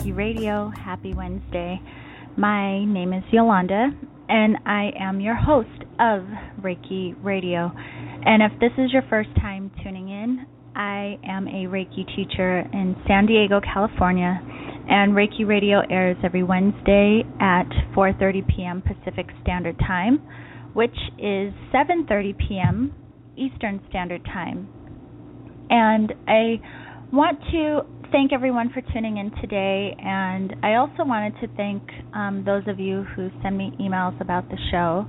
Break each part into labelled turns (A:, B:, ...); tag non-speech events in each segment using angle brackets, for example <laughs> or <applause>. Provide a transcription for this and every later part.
A: Reiki Radio. Happy Wednesday. My name is Yolanda, and I am your host of Reiki Radio. And if this is your first time tuning in, I am a Reiki teacher in San Diego, California, and Reiki Radio airs every Wednesday at 4:30 p.m. Pacific Standard Time, which is 7:30 p.m. Eastern Standard Time. And I want to thank everyone for tuning in today, and I also wanted to thank um, those of you who send me emails about the show.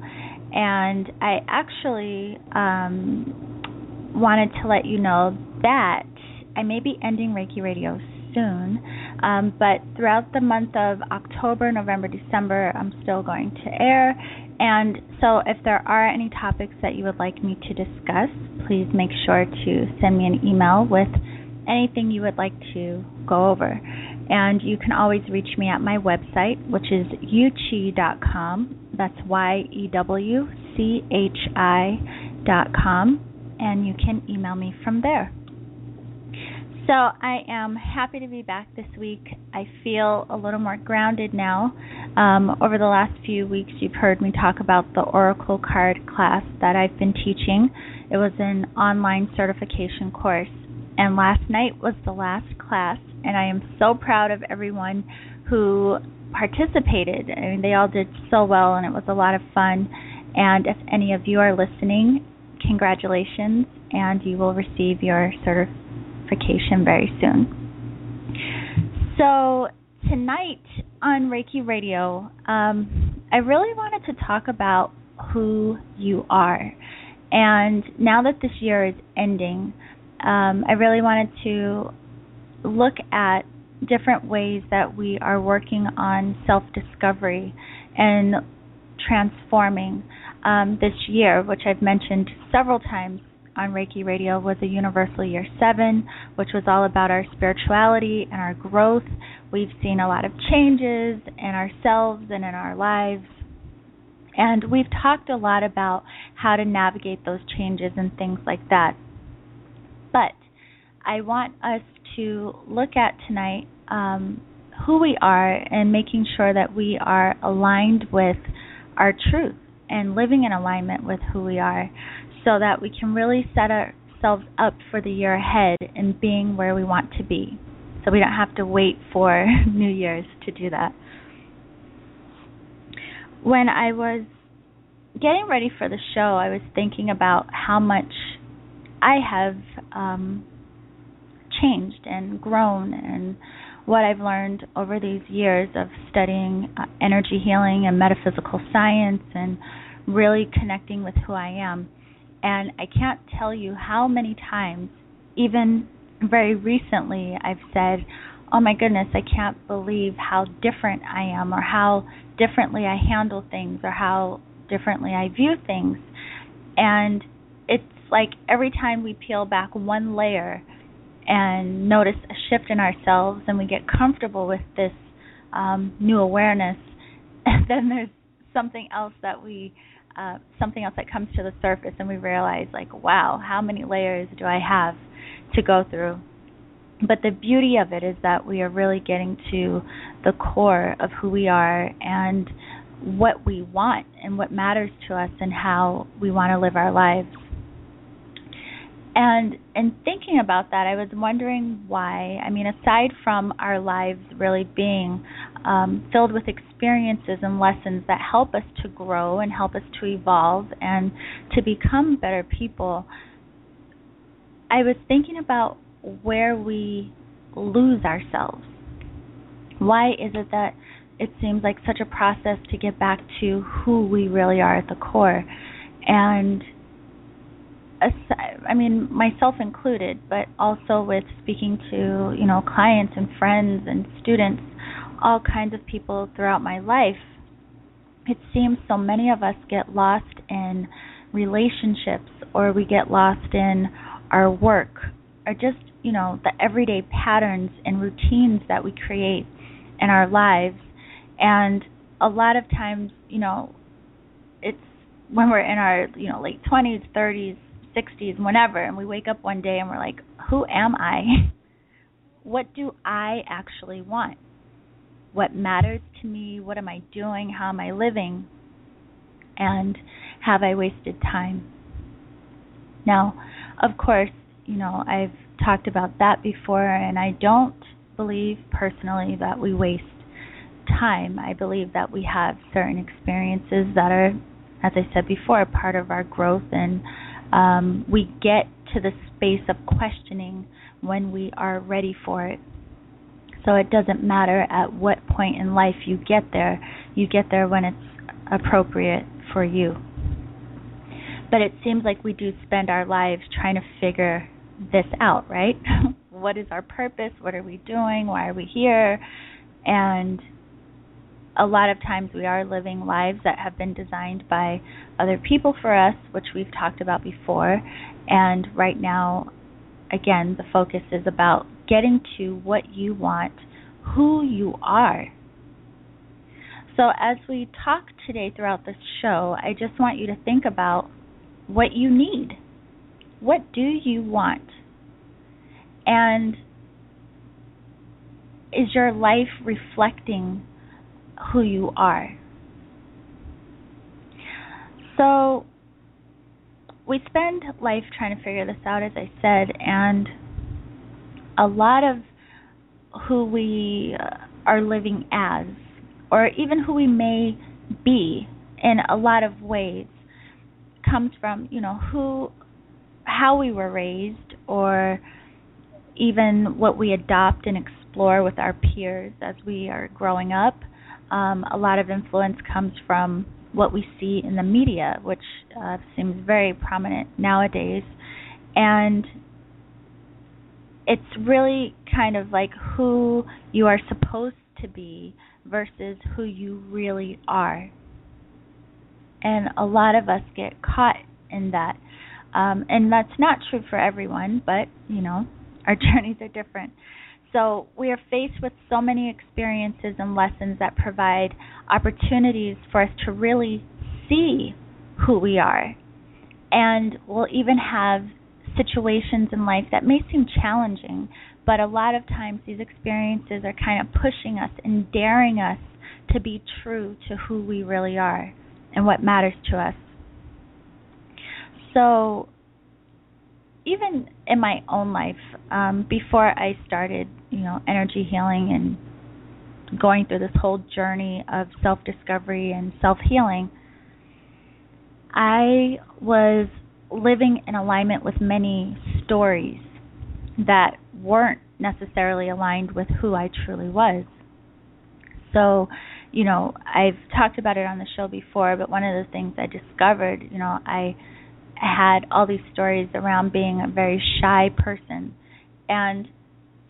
A: And I actually um, wanted to let you know that I may be ending Reiki Radio soon, um, but throughout the month of October, November, December, I'm still going to air. And so, if there are any topics that you would like me to discuss, please make sure to send me an email with anything you would like to go over. And you can always reach me at my website, which is yewchi.com. That's Y E W C H I.com. And you can email me from there. So I am happy to be back this week. I feel a little more grounded now. Um, over the last few weeks, you've heard me talk about the Oracle card class that I've been teaching. It was an online certification course and last night was the last class, and I am so proud of everyone who participated. I mean, they all did so well, and it was a lot of fun. And if any of you are listening, congratulations, and you will receive your certification very soon. So, tonight on Reiki Radio, um, I really wanted to talk about who you are. And now that this year is ending, um, I really wanted to look at different ways that we are working on self discovery and transforming. Um, this year, which I've mentioned several times on Reiki Radio, was a Universal Year 7, which was all about our spirituality and our growth. We've seen a lot of changes in ourselves and in our lives. And we've talked a lot about how to navigate those changes and things like that. I want us to look at tonight um, who we are and making sure that we are aligned with our truth and living in alignment with who we are so that we can really set ourselves up for the year ahead and being where we want to be. So we don't have to wait for <laughs> New Year's to do that. When I was getting ready for the show, I was thinking about how much I have um, changed and grown and what I've learned over these years of studying uh, energy healing and metaphysical science and really connecting with who I am. And I can't tell you how many times, even very recently, I've said, Oh my goodness, I can't believe how different I am, or how differently I handle things, or how differently I view things. And it's like every time we peel back one layer and notice a shift in ourselves and we get comfortable with this um, new awareness, <laughs> and then there's something else that we uh, something else that comes to the surface and we realize like wow how many layers do i have to go through? But the beauty of it is that we are really getting to the core of who we are and what we want and what matters to us and how we want to live our lives and in thinking about that, I was wondering why. I mean, aside from our lives really being um, filled with experiences and lessons that help us to grow and help us to evolve and to become better people, I was thinking about where we lose ourselves. Why is it that it seems like such a process to get back to who we really are at the core? And I mean, myself included, but also with speaking to, you know, clients and friends and students, all kinds of people throughout my life, it seems so many of us get lost in relationships or we get lost in our work or just, you know, the everyday patterns and routines that we create in our lives. And a lot of times, you know, it's when we're in our, you know, late 20s, 30s, 60s, whenever, and we wake up one day and we're like, who am I? <laughs> what do I actually want? what matters to me, what am I doing, how am I living, and have I wasted time? Now, of course, you know, I've talked about that before, and I don't believe personally that we waste time. I believe that we have certain experiences that are, as I said before, part of our growth, and um, we get to the space of questioning when we are ready for it. So it doesn't matter at what point in life you get there, you get there when it's appropriate for you. But it seems like we do spend our lives trying to figure this out, right? <laughs> what is our purpose? What are we doing? Why are we here? And a lot of times we are living lives that have been designed by other people for us, which we've talked about before. And right now, again, the focus is about getting to what you want, who you are. So, as we talk today throughout this show, I just want you to think about what you need. What do you want? And is your life reflecting who you are? So, we spend life trying to figure this out, as I said, and a lot of who we are living as, or even who we may be in a lot of ways, comes from, you know, who, how we were raised, or even what we adopt and explore with our peers as we are growing up. Um, a lot of influence comes from what we see in the media, which uh, seems very prominent nowadays. And it's really kind of like who you are supposed to be versus who you really are. And a lot of us get caught in that. Um, and that's not true for everyone, but, you know, our <laughs> journeys are different. So we are faced with so many experiences and lessons that provide opportunities for us to really see who we are. And we'll even have situations in life that may seem challenging, but a lot of times these experiences are kind of pushing us and daring us to be true to who we really are and what matters to us. So even in my own life, um, before I started, you know, energy healing and going through this whole journey of self discovery and self healing, I was living in alignment with many stories that weren't necessarily aligned with who I truly was. So, you know, I've talked about it on the show before, but one of the things I discovered, you know, I had all these stories around being a very shy person. And,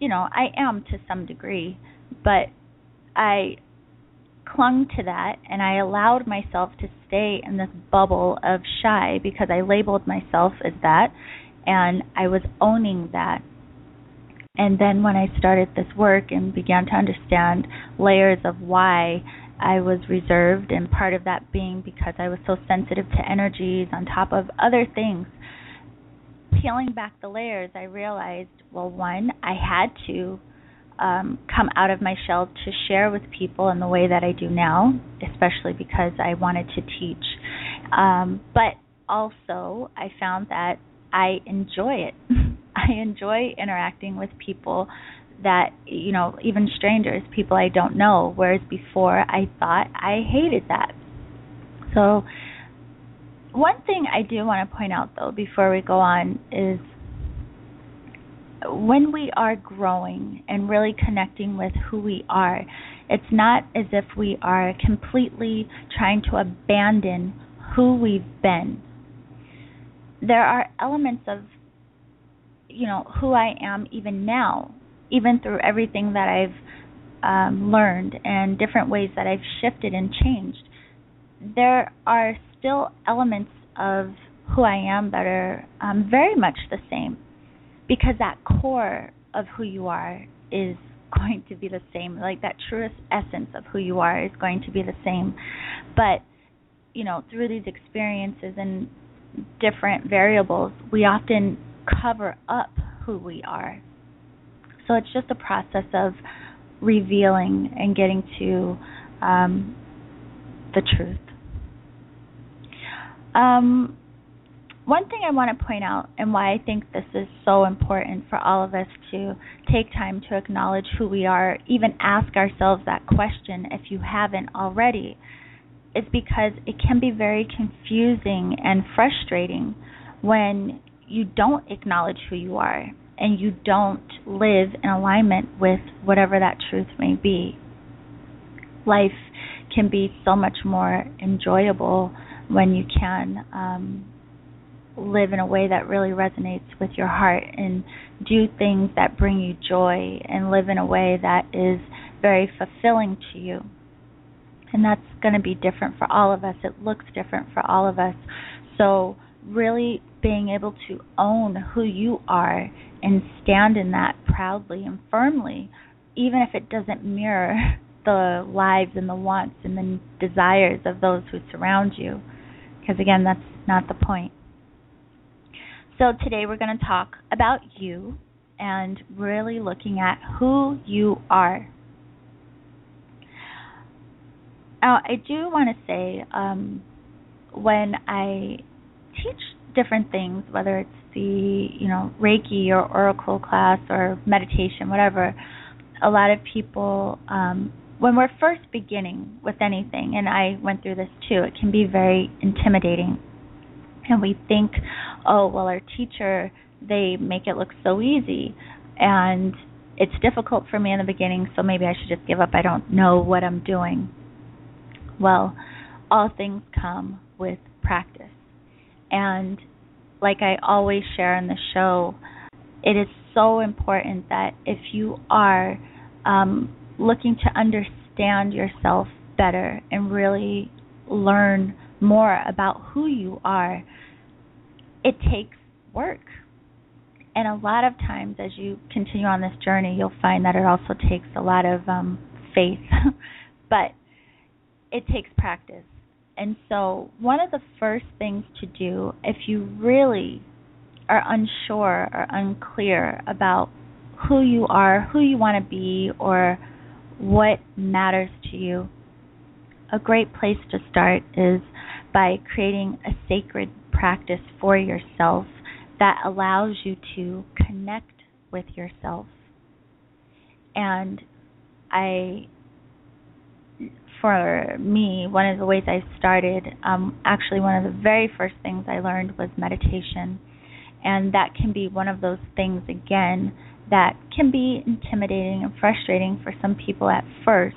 A: you know, I am to some degree, but I clung to that and I allowed myself to stay in this bubble of shy because I labeled myself as that and I was owning that. And then when I started this work and began to understand layers of why I was reserved, and part of that being because I was so sensitive to energies on top of other things. Peeling back the layers, I realized well, one, I had to um, come out of my shell to share with people in the way that I do now, especially because I wanted to teach. Um, but also, I found that I enjoy it. <laughs> I enjoy interacting with people that you know even strangers people i don't know whereas before i thought i hated that so one thing i do want to point out though before we go on is when we are growing and really connecting with who we are it's not as if we are completely trying to abandon who we've been. There are elements of you know who i am even now even through everything that I've um, learned and different ways that I've shifted and changed, there are still elements of who I am that are um, very much the same because that core of who you are is <laughs> going to be the same. Like that truest essence of who you are is going to be the same. But, you know, through these experiences and different variables, we often cover up who we are so it's just a process of revealing and getting to um, the truth. Um, one thing I want to point out, and why I think this is so important for all of us to take time to acknowledge who we are, even ask ourselves that question if you haven't already, is because it can be very confusing and frustrating when you don't acknowledge who you are and you don't live in alignment with whatever that truth may be. Life can be so much more enjoyable when you can um, live in a way that really resonates with your heart and do things that bring you joy and live in a way that is very fulfilling to you. And that's going to be different for all of us. It looks different for all of us. So, really being able to own who you are and stand in that proudly and firmly, even if it doesn't mirror <laughs> the lives and the wants and the desires of those who surround you. Because again, that's not the point. So today we're going to talk about you and really looking at who you are. Now, I do want to say um, when I teach different things, whether it's the you know Reiki or Oracle class or meditation, whatever. A lot of people, um, when we're first beginning with anything, and I went through this too, it can be very intimidating, and we think, oh well, our teacher they make it look so easy, and it's difficult for me in the beginning, so maybe I should just give up. I don't know what I'm doing. Well, all things come with practice. And like I always share in the show, it is so important that if you are um, looking to understand yourself better and really learn more about who you are, it takes work. And a lot of times, as you continue on this journey, you'll find that it also takes a lot of um, faith, <laughs> but it takes practice. And so, one of the first things to do if you really are unsure or unclear about who you are, who you want to be, or what matters to you, a great place to start is by creating a sacred practice for yourself that allows you to connect with yourself. And I for me, one of the ways I started, um, actually, one of the very first things I learned was meditation. And that can be one of those things, again, that can be intimidating and frustrating for some people at first.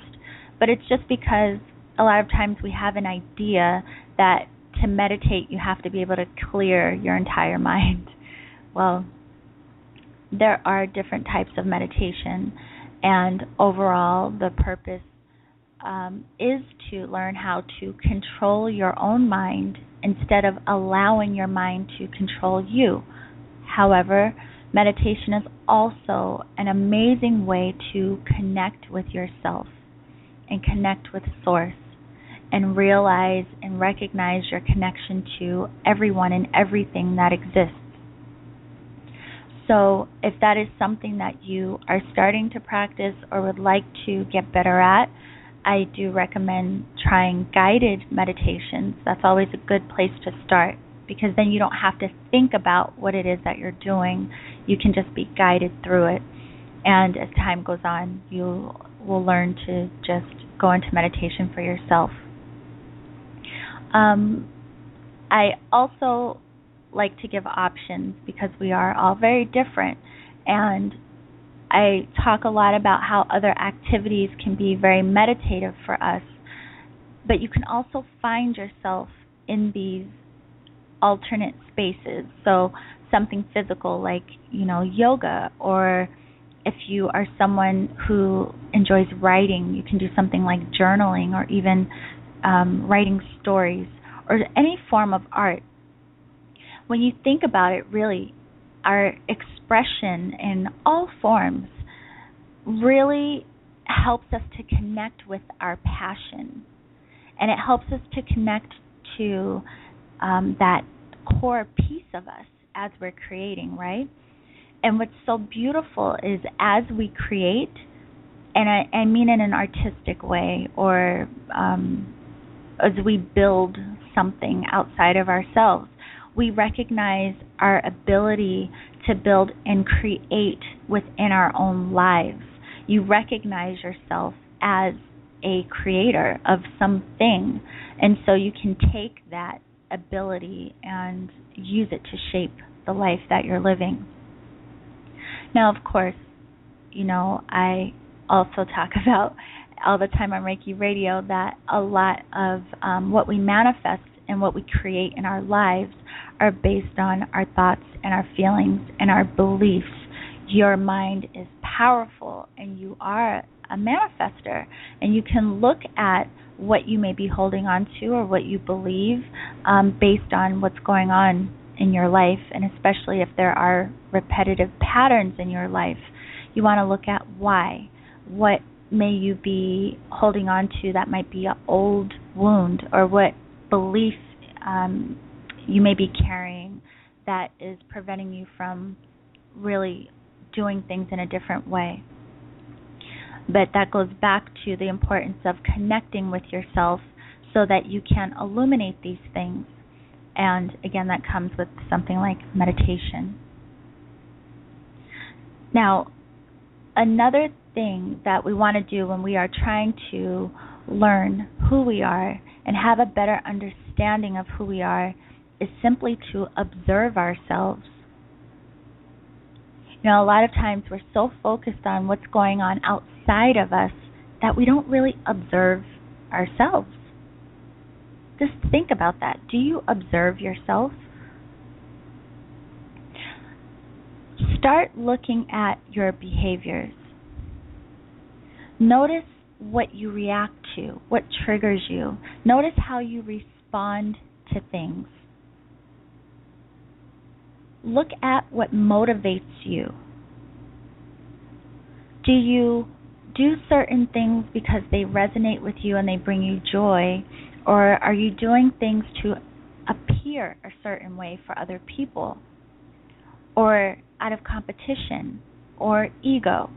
A: But it's just because a lot of times we have an idea that to meditate, you have to be able to clear your entire <laughs> mind. Well, there are different types of meditation, and overall, the purpose um, is to learn how to control your own mind instead of allowing your mind to control you. However, meditation is also an amazing way to connect with yourself and connect with Source and realize and recognize your connection to everyone and everything that exists. So, if that is something that you are starting to practice or would like to get better at, I do recommend trying guided meditations. That's always a good place to start because then you don't have to think about what it is that you're doing. You can just be guided through it. And as time goes on, you will learn to just go into meditation for yourself. Um, I also like to give options because we are all very different. And I talk a lot about how other activities can be very meditative for us, but you can also find yourself in these alternate spaces. So, something physical like, you know, yoga, or if you are someone who enjoys writing, you can do something like journaling or even um, writing stories or any form of art. When you think about it, really, our expression in all forms really helps us to connect with our passion. And it helps us to connect to um, that core piece of us as we're creating, right? And what's so beautiful is as we create, and I, I mean in an artistic way, or um, as we build something outside of ourselves. We recognize our ability to build and create within our own lives. You recognize yourself as a creator of something, and so you can take that ability and use it to shape the life that you're living. Now, of course, you know, I also talk <laughs> about all the time on Reiki Radio that a lot of um, what we manifest and what we create in our lives are based on our thoughts and our feelings and our beliefs. Your mind is powerful and you are a manifester, and you can look at what you may be holding on to or what you believe um, based on what's going on in your life, and especially if there are repetitive patterns in your life, you want to look at why. What may you be holding on to that might be an old wound, or what belief um, you may be carrying that is preventing you from really doing things in a different way. But that goes back to the importance of connecting with yourself so that you can illuminate these things. And again, that comes with something like meditation. Now, another thing that we want to do when we are trying to learn who we are and have a better understanding of who we are is simply to observe ourselves. You know, a lot of times we're so focused on what's going on outside of us that we don't really observe ourselves. Just think about that. Do you observe yourself? Start looking at your behaviors. Notice what you react to, what triggers you. Notice how you respond to things. Look at what motivates you. Do you do certain things because they resonate with you and they bring you joy, or are you doing things to appear a certain way for other people, or out of competition, or ego?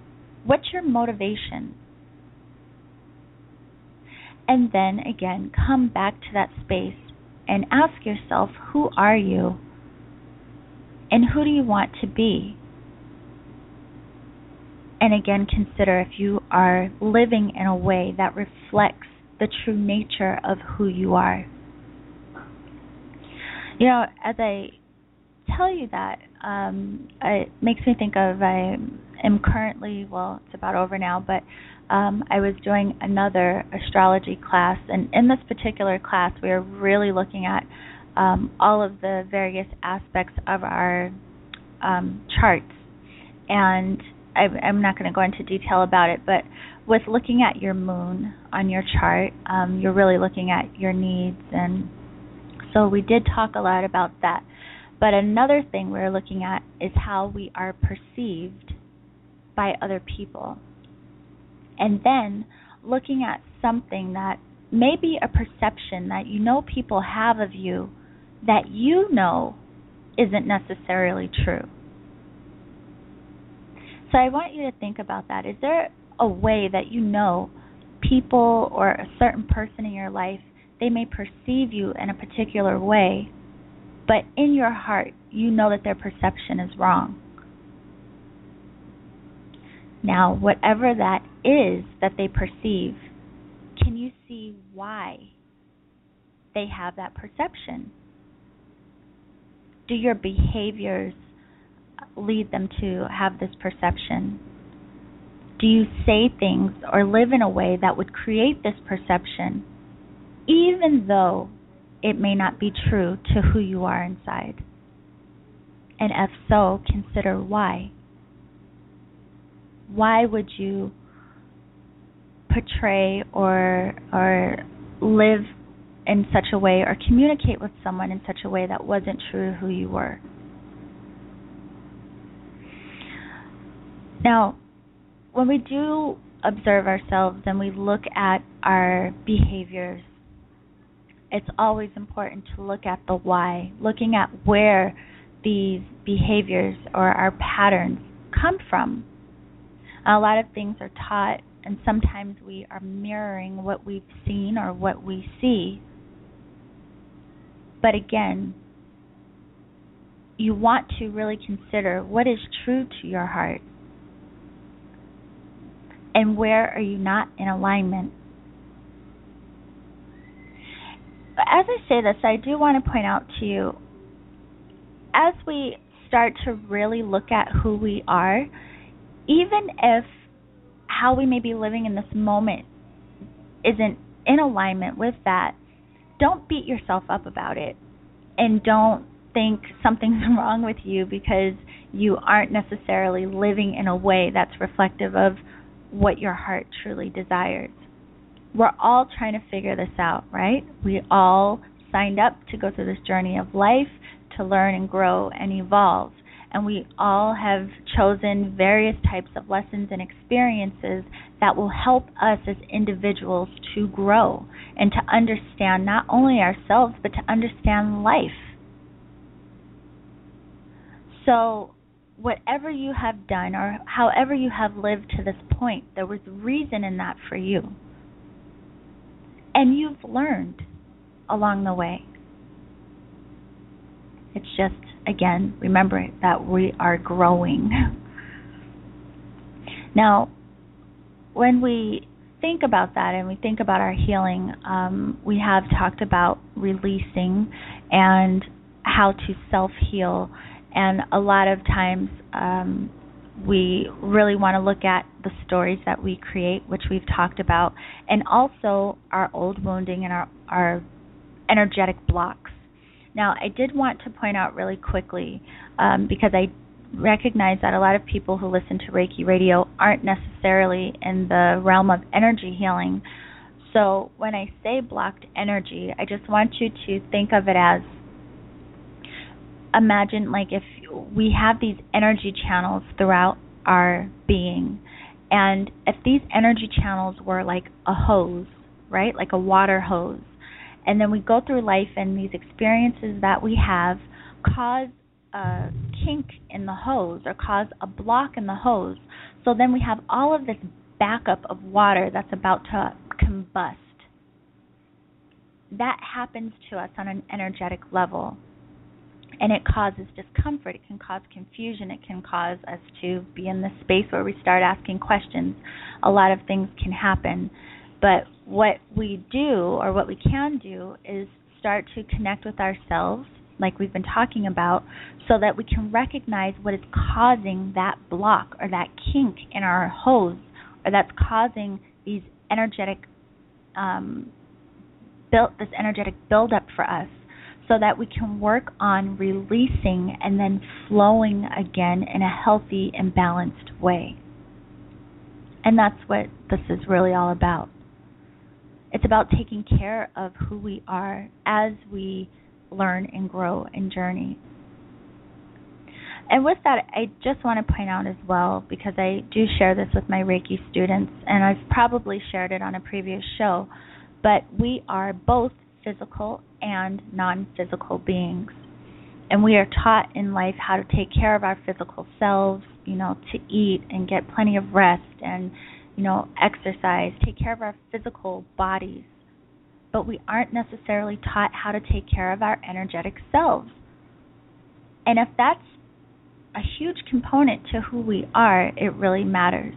A: What's your motivation? And then again, come back to that space and ask yourself who are you? And who do you want to be? And again, consider if you are living in a way that reflects the true nature of who you are. You know, as I tell you that, um, it makes me think of I am currently, well, it's about over now, but um, I was doing another astrology class, and in this particular class, we are really looking at um, all of the various aspects of our um, charts. And I, I'm not going to go into detail about it, but with looking at your moon on your chart, um, you're really looking at your needs. And so we did talk a lot about that. But another thing we're looking at is how we are perceived by other people. And then looking at something that may be a perception that you know people have of you that you know isn't necessarily true. So I want you to think about that. Is there a way that you know people or a certain person in your life, they may perceive you in a particular way, but in your heart, you know that their perception is wrong? Now, whatever that is that they perceive, can you see why they have that perception? Do your behaviors lead them to have this perception? Do you say things or live in a way that would create this perception, even though it may not be true to who you are inside? And if so, consider why. Why would you portray or or live in such a way or communicate with someone in such a way that wasn't true to who you were? Now, when we do observe ourselves and we look at our behaviors, it's always important to look at the why, looking at where these behaviors or our patterns come from. A lot of things are taught and sometimes we are mirroring what we've seen or what we see. But again, you want to really consider what is true to your heart and where are you not in alignment. But as I say this, I do want to point out to you as we start to really look at who we are, even if how we may be living in this moment isn't in alignment with that, don't beat yourself up about it. And don't think something's <laughs> wrong with you because you aren't necessarily living in a way that's reflective of what your heart truly desires. We're all trying to figure this out, right? We all signed up to go through this journey of life to learn and grow and evolve. And we all have chosen various types of lessons and experiences that will help us as individuals to grow and to understand not only ourselves, but to understand life. So, whatever you have done or however you have lived to this point, there was reason in that for you. And you've learned along the way. It's just, again, remember that we are growing. <laughs> now, when we think about that and we think about our healing, um, we have talked about releasing and how to self heal and a lot of times um, we really want to look at the stories that we create, which we've talked about, and also our old wounding and our, our energetic blocks. Now, I did want to point out really quickly um, because I recognize that a lot of people who listen to Reiki radio aren't necessarily in the realm of energy healing. So, when I say blocked energy, I just want you to think of it as imagine like if we have these energy channels throughout our being and if these energy channels were like a hose right like a water hose and then we go through life and these experiences that we have cause a kink in the hose or cause a block in the hose so then we have all of this backup of water that's about to combust. That happens to us on an energetic level and it causes discomfort. It can cause confusion. It can cause us to be in this space where we start asking questions. A lot of things can happen. But what we do, or what we can do, is start to connect with ourselves, like we've been talking about, so that we can recognize what is causing that block or that kink in our hose, or that's causing these energetic, um, built this energetic buildup for us so that we can work on releasing and then flowing again in a healthy and balanced way. And that's what this is really all about. It's about taking care of who we are as we learn and grow and journey. And with that, I just want to point out as well, because I do share this with my Reiki students, and I've probably shared it on a previous show, but we are both physical and non physical beings. And we are taught in life how to take care of our physical selves, you know, to eat and get plenty of rest and, you know, exercise, take care of our physical bodies. But we aren't necessarily taught how to take care of our energetic selves. And if that's a huge component to who we are, it really matters.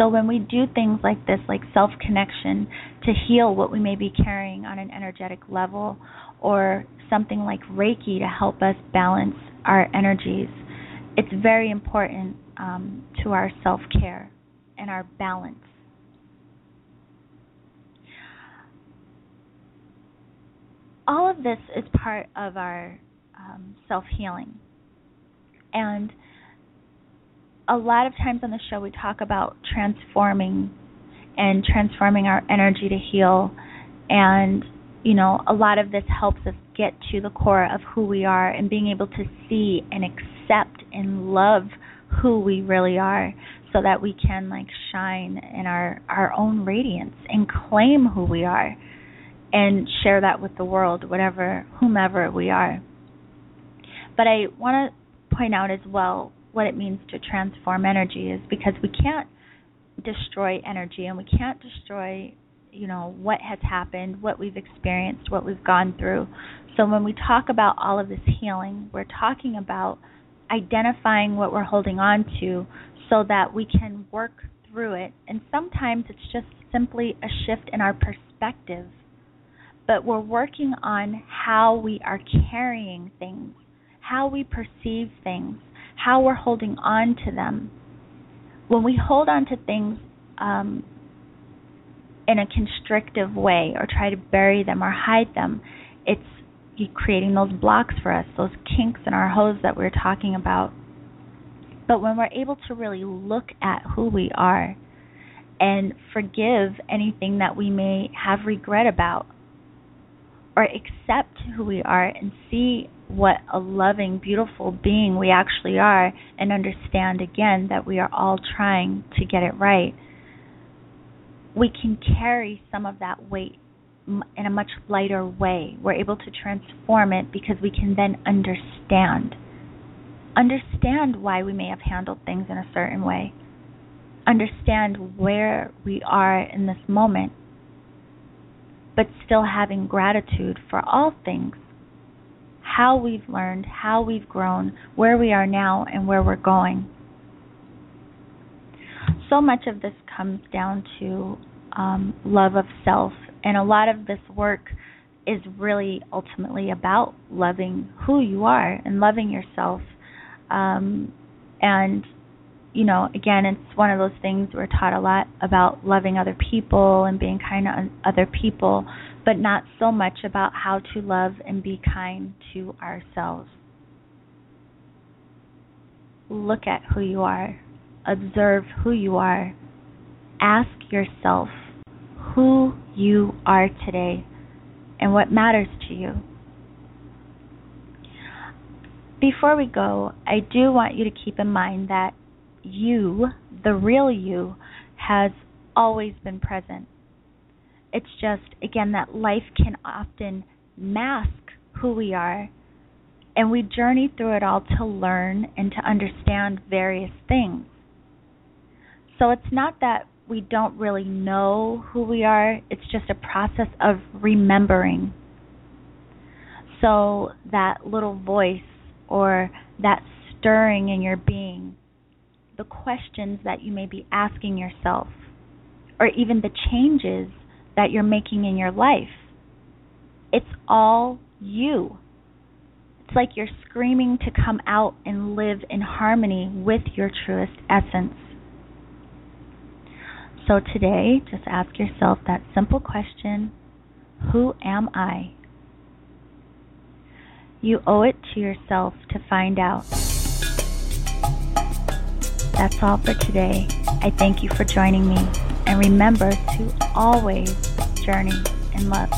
A: So when we do things like this, like self connection, to heal what we may be carrying on an energetic level, or something like Reiki to help us balance our energies, it's very important um, to our self care and our balance. All of this is part of our um, self healing. And a lot of times on the show we talk about transforming and transforming our energy to heal. And you know a lot of this helps us get to the core of who we are and being able to see and accept and love who we really are so that we can like shine in our our own radiance and claim who we are and share that with the world whatever whomever we are. But i want to point out as well what it means to transform energy is because we can't destroy energy and we can't destroy, you know, what has happened, what we've experienced, what we've gone through. So when we talk about all of this healing, we're talking about identifying what we're holding on to so that we can work through it. And sometimes it's just simply a shift in our perspective. But we're working on how we are carrying things, how we perceive things, how we're holding on to them. When we hold on to things um, in a constrictive way or try to bury them or hide them, it's creating those blocks for us, those kinks in our hose that we are talking about. But when we're able to really look at who we are and forgive anything that we may have regret about, or accept who we are and see what a loving, beautiful being we actually are, and understand again that we are all trying to get it right, we can carry some of that weight in a much lighter way. We're able to transform it because we can then understand. Understand why we may have handled things in a certain way. Understand where we are in this moment. But still having gratitude for all things. How we've learned, how we've grown, where we are now, and where we're going. So much of this comes down to um, love of self and a lot of this work is really ultimately about loving who you are and loving yourself. Um, and, you know, again, it's one of those things we're taught a lot about loving other people and being kind to other people, but not so much about how to love and be kind to ourselves. Look at who you are, observe who you are, ask yourself who you are today and what matters to you. Before we go, I do want you to keep in mind that you, the real you, has always been present. It's just, again, that life can often mask who we are, and we journey through it all to learn and to understand various things. So it's not that we don't really know who we are. It's just a process of remembering. So that little voice or that stirring in your being, the questions that you may be asking yourself, or even the changes that you're making in your life, it's all you. It's like you're screaming to come out and live in harmony with your truest essence. So today, just ask yourself that simple question Who am I? You owe it to yourself to find out. That's all for today. I thank you for joining me. And remember to always journey in love.